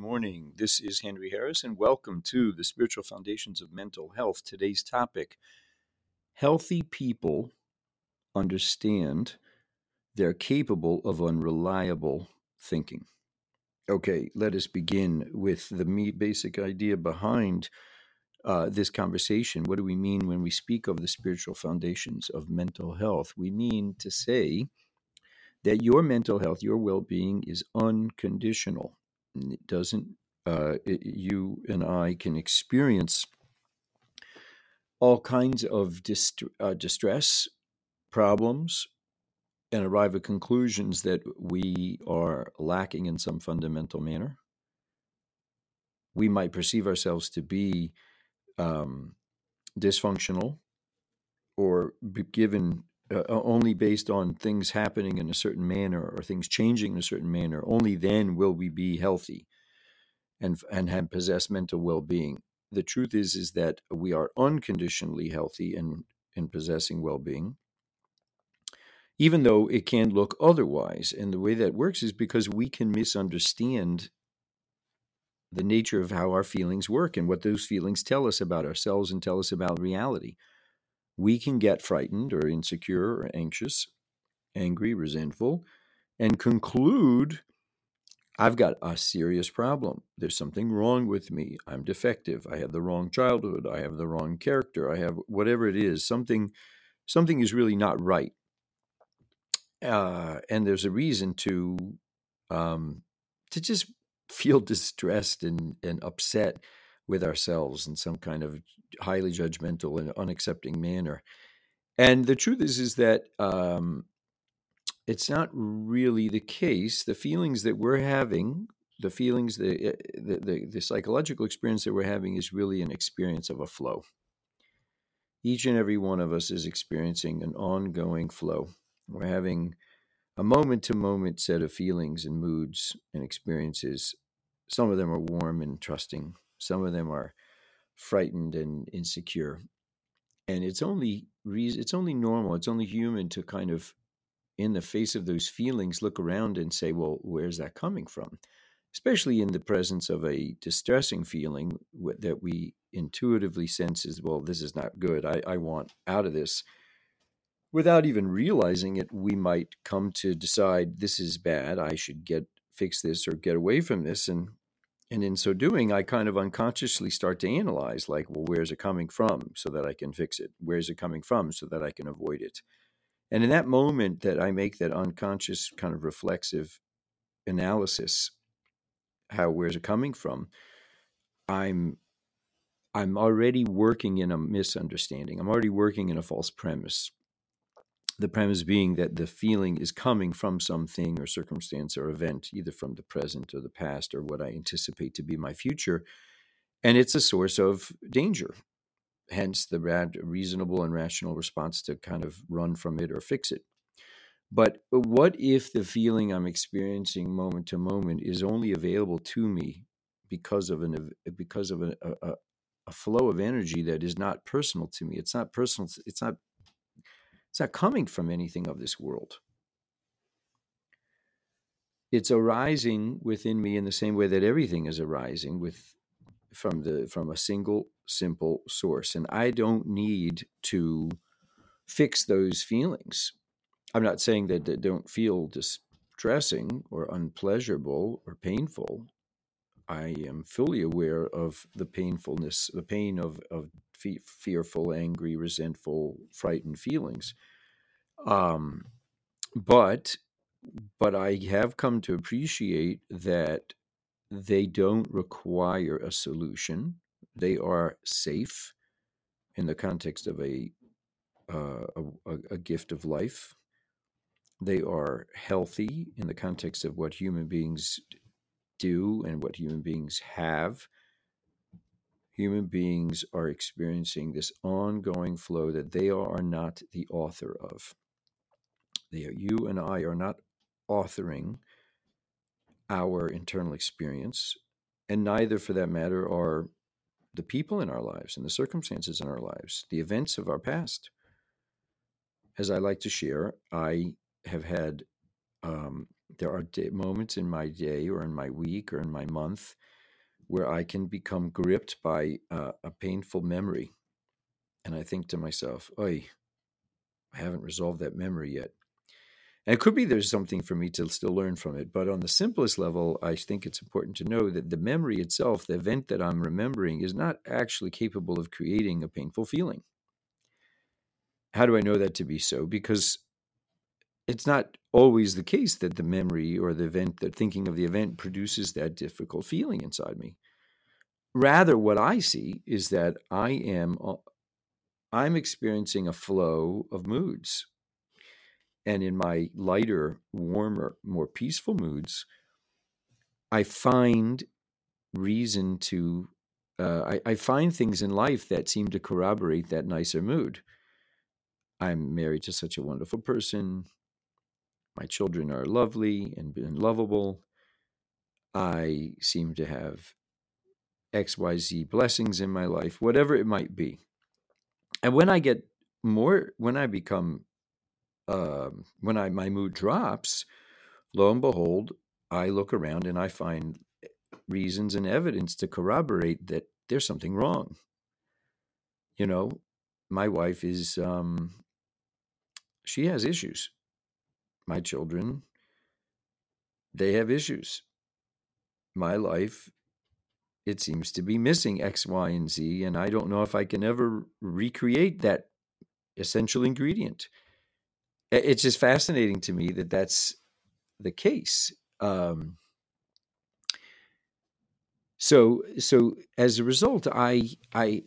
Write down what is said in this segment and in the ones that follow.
morning. This is Henry Harris, and welcome to the Spiritual Foundations of Mental Health. Today's topic Healthy people understand they're capable of unreliable thinking. Okay, let us begin with the basic idea behind uh, this conversation. What do we mean when we speak of the spiritual foundations of mental health? We mean to say that your mental health, your well being is unconditional it doesn't uh, it, you and I can experience all kinds of dist- uh, distress, problems, and arrive at conclusions that we are lacking in some fundamental manner. We might perceive ourselves to be um, dysfunctional or be given uh, only based on things happening in a certain manner or things changing in a certain manner, only then will we be healthy and and have possess mental well-being. The truth is is that we are unconditionally healthy and in possessing well-being, even though it can look otherwise. And the way that works is because we can misunderstand the nature of how our feelings work and what those feelings tell us about ourselves and tell us about reality we can get frightened or insecure or anxious, angry, resentful, and conclude I've got a serious problem. There's something wrong with me. I'm defective. I had the wrong childhood. I have the wrong character. I have whatever it is. Something, something is really not right. Uh, and there's a reason to, um, to just feel distressed and, and upset with ourselves in some kind of highly judgmental and unaccepting manner. And the truth is, is that um, it's not really the case. The feelings that we're having, the feelings, the, eh, the, the, the psychological experience that we're having is really an experience of a flow. Each and every one of us is experiencing an ongoing flow. We're having a moment to moment set of feelings and moods and experiences. Some of them are warm and trusting, some of them are frightened and insecure. And it's only it's only normal, it's only human to kind of in the face of those feelings look around and say, well, where's that coming from? Especially in the presence of a distressing feeling that we intuitively sense is, well, this is not good. I, I want out of this. Without even realizing it, we might come to decide this is bad. I should get fix this or get away from this. And and in so doing, I kind of unconsciously start to analyze, like, well, where's it coming from so that I can fix it? Where's it coming from so that I can avoid it? And in that moment that I make that unconscious kind of reflexive analysis, how where's it coming from? I'm I'm already working in a misunderstanding. I'm already working in a false premise the premise being that the feeling is coming from something or circumstance or event, either from the present or the past or what I anticipate to be my future. And it's a source of danger. Hence, the rad- reasonable and rational response to kind of run from it or fix it. But what if the feeling I'm experiencing moment to moment is only available to me because of an because of a, a, a flow of energy that is not personal to me? It's not personal. It's not it's not coming from anything of this world. It's arising within me in the same way that everything is arising with from the from a single simple source. And I don't need to fix those feelings. I'm not saying that they don't feel distressing or unpleasurable or painful. I am fully aware of the painfulness, the pain of, of fearful, angry, resentful, frightened feelings. Um, but but I have come to appreciate that they don't require a solution. They are safe in the context of a uh, a, a gift of life. They are healthy in the context of what human beings do and what human beings have human beings are experiencing this ongoing flow that they are not the author of. They are, you and I are not authoring our internal experience, and neither, for that matter, are the people in our lives and the circumstances in our lives, the events of our past. As I like to share, I have had um, There are moments in my day or in my week or in my month where I can become gripped by uh, a painful memory. And I think to myself, Oi, I haven't resolved that memory yet. And it could be there's something for me to still learn from it. But on the simplest level, I think it's important to know that the memory itself, the event that I'm remembering, is not actually capable of creating a painful feeling. How do I know that to be so? Because it's not always the case that the memory or the event, that thinking of the event produces that difficult feeling inside me. Rather, what I see is that I am I'm experiencing a flow of moods. And in my lighter, warmer, more peaceful moods, I find reason to, uh, I, I find things in life that seem to corroborate that nicer mood. I'm married to such a wonderful person. My children are lovely and, lovable. I seem to have XYZ blessings in my life, whatever it might be. And when I get more, when I become, uh, when I my mood drops, lo and behold, I look around and I find reasons and evidence to corroborate that there's something wrong. You know, my wife is, um, she has issues. My children, they have issues. My life it seems to be missing X, Y, and Z, and I don't know if I can ever recreate that essential ingredient. It's just fascinating to me that that's the case. Um, so, so as a result, I, I,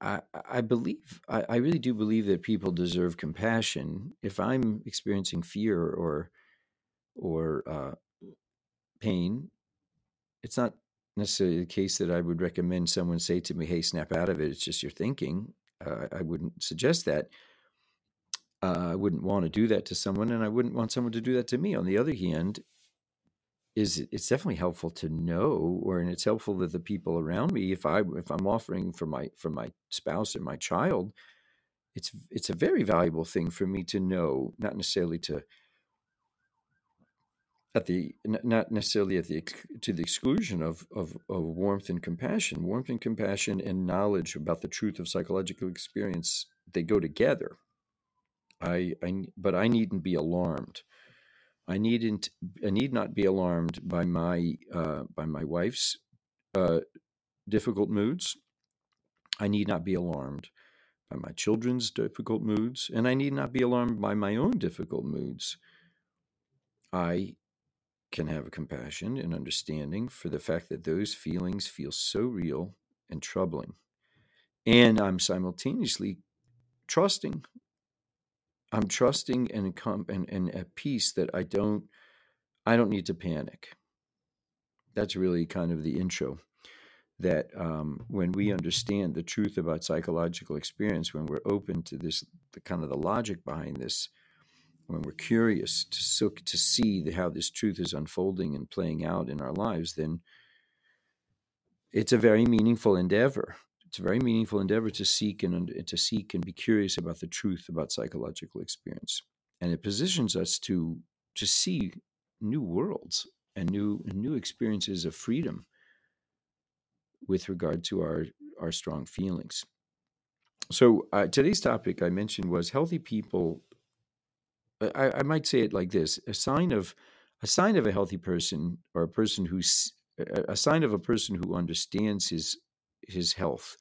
I, I believe, I, I really do believe that people deserve compassion. If I'm experiencing fear or, or uh, pain, it's not necessarily the case that I would recommend someone say to me, "Hey, snap out of it. It's just your thinking." Uh, I wouldn't suggest that. Uh, I wouldn't want to do that to someone, and I wouldn't want someone to do that to me. On the other hand, is it's definitely helpful to know, or and it's helpful that the people around me, if I if I'm offering for my for my spouse or my child, it's it's a very valuable thing for me to know, not necessarily to at the not necessarily at the to the exclusion of, of, of warmth and compassion. Warmth and compassion and knowledge about the truth of psychological experience they go together. I i but i needn't be alarmed i needn't i need not be alarmed by my uh, by my wife's uh, difficult moods i need not be alarmed by my children's difficult moods and i need not be alarmed by my own difficult moods i can have compassion and understanding for the fact that those feelings feel so real and troubling. And I'm simultaneously trusting. I'm trusting and, and, and at peace that I don't I don't need to panic. That's really kind of the intro. That um, when we understand the truth about psychological experience, when we're open to this, the kind of the logic behind this, when we're curious to to see how this truth is unfolding and playing out in our lives, then it's a very meaningful endeavor. It's a very meaningful endeavor to seek and to seek and be curious about the truth about psychological experience, and it positions us to to see new worlds and new new experiences of freedom with regard to our our strong feelings. So uh, today's topic I mentioned was healthy people I, I might say it like this: a sign of a sign of a healthy person, or a person who's a sign of a person who understands his his health,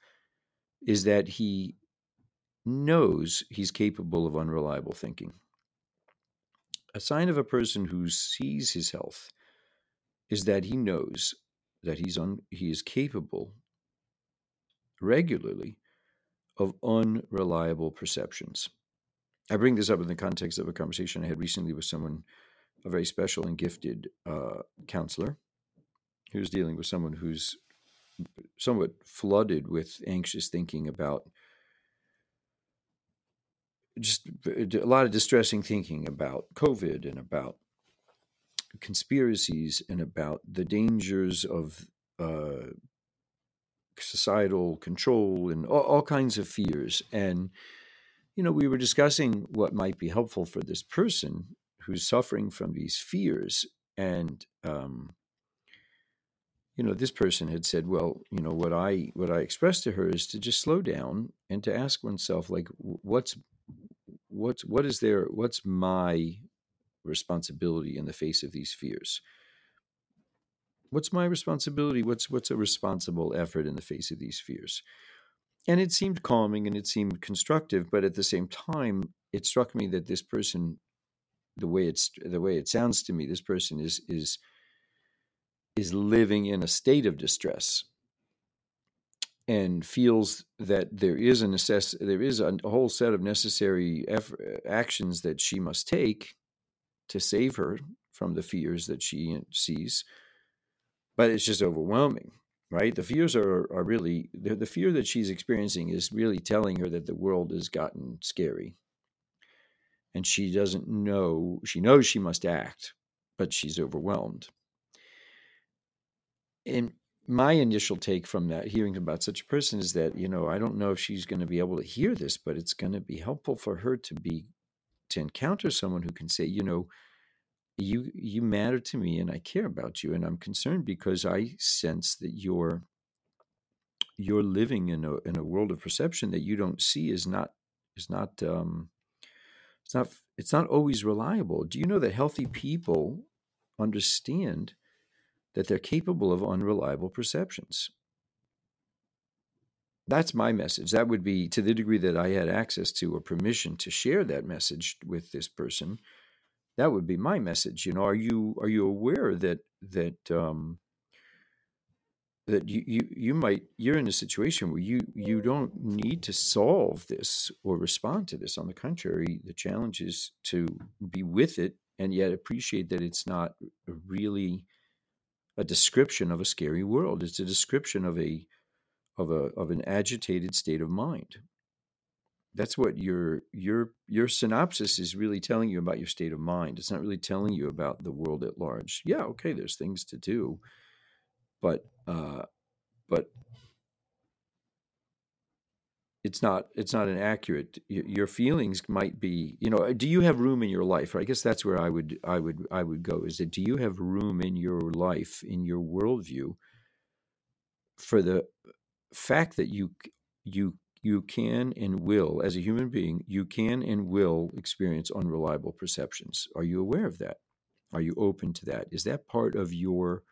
is that he knows he's capable of unreliable thinking. A sign of a person who sees his health is that he knows that he's un, he is capable regularly of unreliable perceptions. I bring this up in the context of a conversation I had recently with someone, a very special and gifted uh, counselor, who's dealing with someone who's somewhat flooded with anxious thinking about just a lot of distressing thinking about COVID and about conspiracies and about the dangers of uh, societal control and all, all kinds of fears. And you know, we were discussing what might be helpful for this person who's suffering from these fears and um, you know this person had said well you know what i what i expressed to her is to just slow down and to ask oneself like what's what's what is there what's my responsibility in the face of these fears? What's my responsibility? What's what's a responsible effort in the face of these fears? And it seemed calming and it seemed constructive but at the same time it struck me that this person the way it's the way it sounds to me this person is is is living in a state of distress and feels that there is a necess- there is a whole set of necessary actions that she must take to save her from the fears that she sees but it's just overwhelming right? The fears are are really the, the fear that she's experiencing is really telling her that the world has gotten scary. And she doesn't know she knows she must act but she's overwhelmed and my initial take from that hearing about such a person is that you know i don't know if she's going to be able to hear this but it's going to be helpful for her to be to encounter someone who can say you know you you matter to me and i care about you and i'm concerned because i sense that you're you're living in a in a world of perception that you don't see is not is not um it's not it's not always reliable. Do you know that healthy people understand that they're capable of unreliable perceptions? That's my message. That would be to the degree that I had access to or permission to share that message with this person. That would be my message. You know, are you are you aware that that um, that you, you you might you're in a situation where you you don't need to solve this or respond to this on the contrary the challenge is to be with it and yet appreciate that it's not really a description of a scary world. It's a description of a of a of an agitated state of mind. That's what your your your synopsis is really telling you about your state of mind. It's not really telling you about the world at large. Yeah okay there's things to do but uh, but it's not it's not an accurate your feelings might be you know do you have room in your life? I guess that's where i would i would i would go is that do you have room in your life in your worldview for the fact that you you you can and will as a human being you can and will experience unreliable perceptions? Are you aware of that? Are you open to that? Is that part of your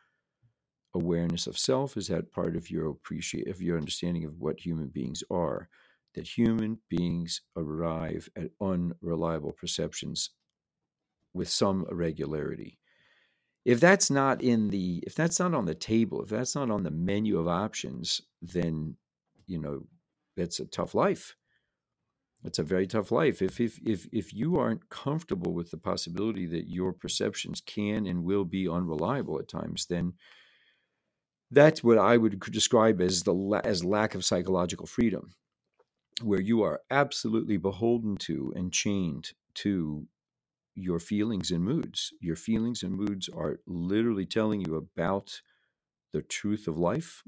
awareness of self? Is that part of your appreciate of your understanding of what human beings are? That human beings arrive at unreliable perceptions with some irregularity. If that's not in the if that's not on the table, if that's not on the menu of options, then you know that's a tough life. It's a very tough life. If if if if you aren't comfortable with the possibility that your perceptions can and will be unreliable at times, then that's what I would describe as the as lack of psychological freedom, where you are absolutely beholden to and chained to your feelings and moods. Your feelings and moods are literally telling you about the truth of life.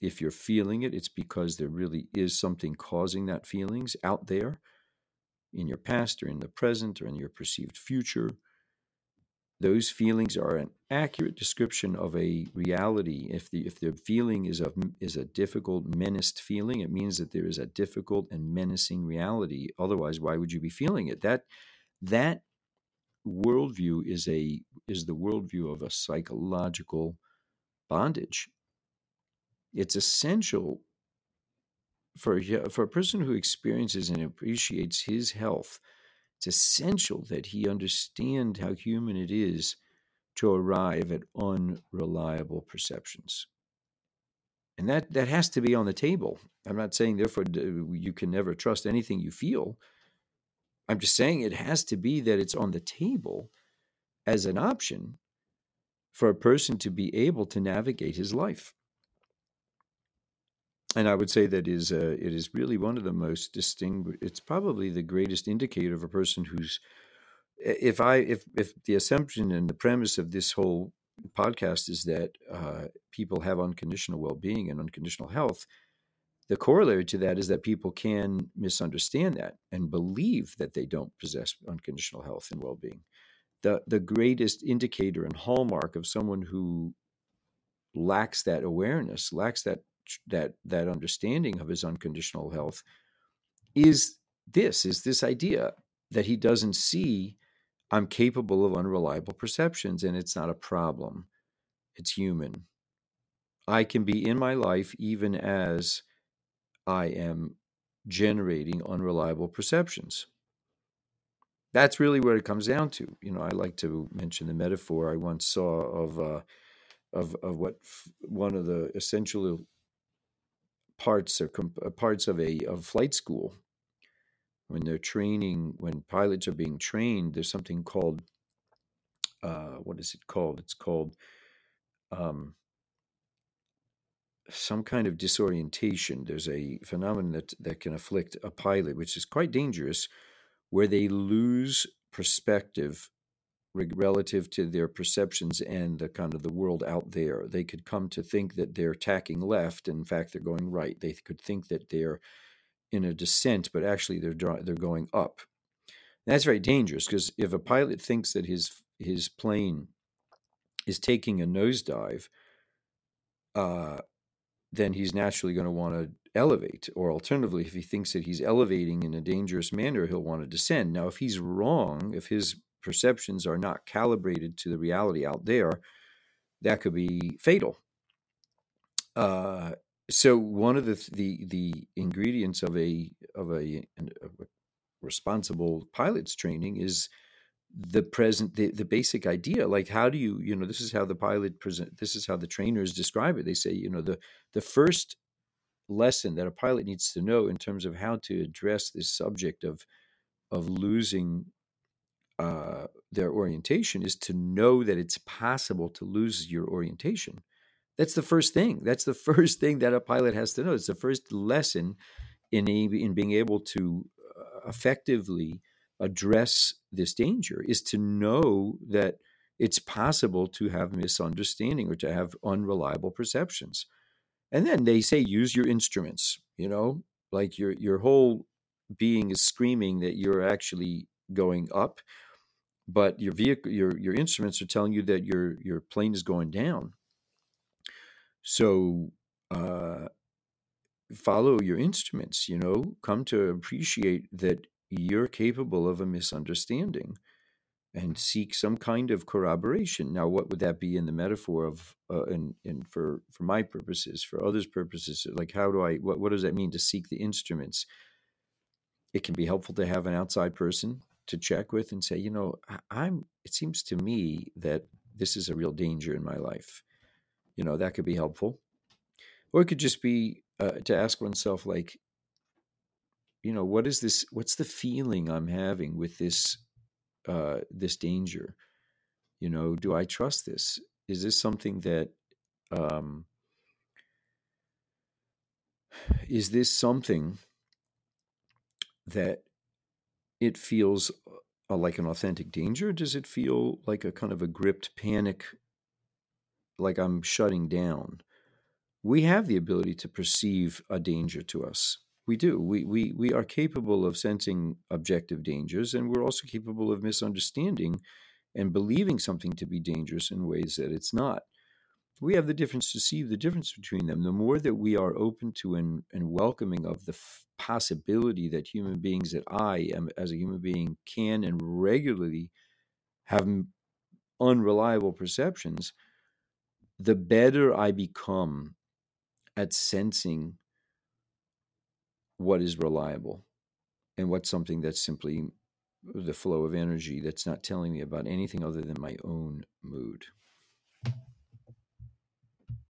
If you're feeling it, it's because there really is something causing that feelings out there in your past or in the present or in your perceived future. Those feelings are an accurate description of a reality. If the if the feeling is a is a difficult, menaced feeling, it means that there is a difficult and menacing reality. Otherwise, why would you be feeling it? That that worldview is a is the worldview of a psychological bondage. It's essential for for a person who experiences and appreciates his health it's essential that he understand how human it is to arrive at unreliable perceptions. And that, that has to be on the table. I'm not saying, therefore, you can never trust anything you feel. I'm just saying it has to be that it's on the table as an option for a person to be able to navigate his life and I would say that is uh, it is really one of the most distinguished. It's probably the greatest indicator of a person who's. If I if if the assumption and the premise of this whole podcast is that uh, people have unconditional well being and unconditional health, the corollary to that is that people can misunderstand that and believe that they don't possess unconditional health and well being. the the greatest indicator and hallmark of someone who lacks that awareness, lacks that that that understanding of his unconditional health is this is this idea that he doesn't see I'm capable of unreliable perceptions and it's not a problem. It's human. I can be in my life even as I am generating unreliable perceptions. That's really what it comes down to. You know, I like to mention the metaphor I once saw of uh, of of what f- one of the essential parts or comp- uh, parts of a of flight school. When they're training when pilots are being trained there's something called uh, what is it called? It's called um, some kind of disorientation. There's a phenomenon that that can afflict a pilot which is quite dangerous where they lose perspective relative to their perceptions and the kind of the world out there. They could come to think that they're tacking left, in fact, they're going right. They could think that they're in a descent, but actually they're they're going up. That's very dangerous because if a pilot thinks that his his plane is taking a nosedive, uh, then he's naturally going to want to elevate. Or alternatively, if he thinks that he's elevating in a dangerous manner, he'll want to descend. Now, if he's wrong, if his perceptions are not calibrated to the reality out there, that could be fatal. Uh, so one of the the the ingredients of a of a, a responsible pilot's training is the present the, the basic idea like how do you you know this is how the pilot present this is how the trainers describe it they say you know the the first lesson that a pilot needs to know in terms of how to address this subject of of losing uh, their orientation is to know that it's possible to lose your orientation. That's the first thing. That's the first thing that a pilot has to know. It's the first lesson in a, in being able to uh, effectively address this danger is to know that it's possible to have misunderstanding or to have unreliable perceptions. And then they say use your instruments, you know, like your your whole being is screaming that you're actually going up but your vehicle your your instruments are telling you that your your plane is going down. So uh, follow your instruments you know? Come to appreciate that you're capable of a misunderstanding and seek some kind of corroboration. Now what would that be in the metaphor of uh, and and for for my purposes for others purposes? Like how do i what, what does that mean to seek the instruments? It can be helpful to have an outside person to check with and say, you know, I'm. It seems to me that this is a real danger in my life. You know, that could be helpful, or it could just be uh, to ask oneself, like, you know, what is this? What's the feeling I'm having with this uh, this danger? You know, do I trust this? Is this something that um, is this something that it feels uh, like an authentic danger? does it feel like a kind of a gripped panic, like I'm shutting down? We have the ability to perceive a danger to us. We do. We, we, we are capable of sensing objective dangers, and we're also capable of misunderstanding and believing something to be dangerous in ways that it's not we have the difference to see the difference between them. The more that we are open to and, and welcoming of the f- possibility that human beings, that I am as a human being, can and regularly have unreliable perceptions, the better I become at sensing what is reliable and what's something that's simply the flow of energy that's not telling me about anything other than my own mood.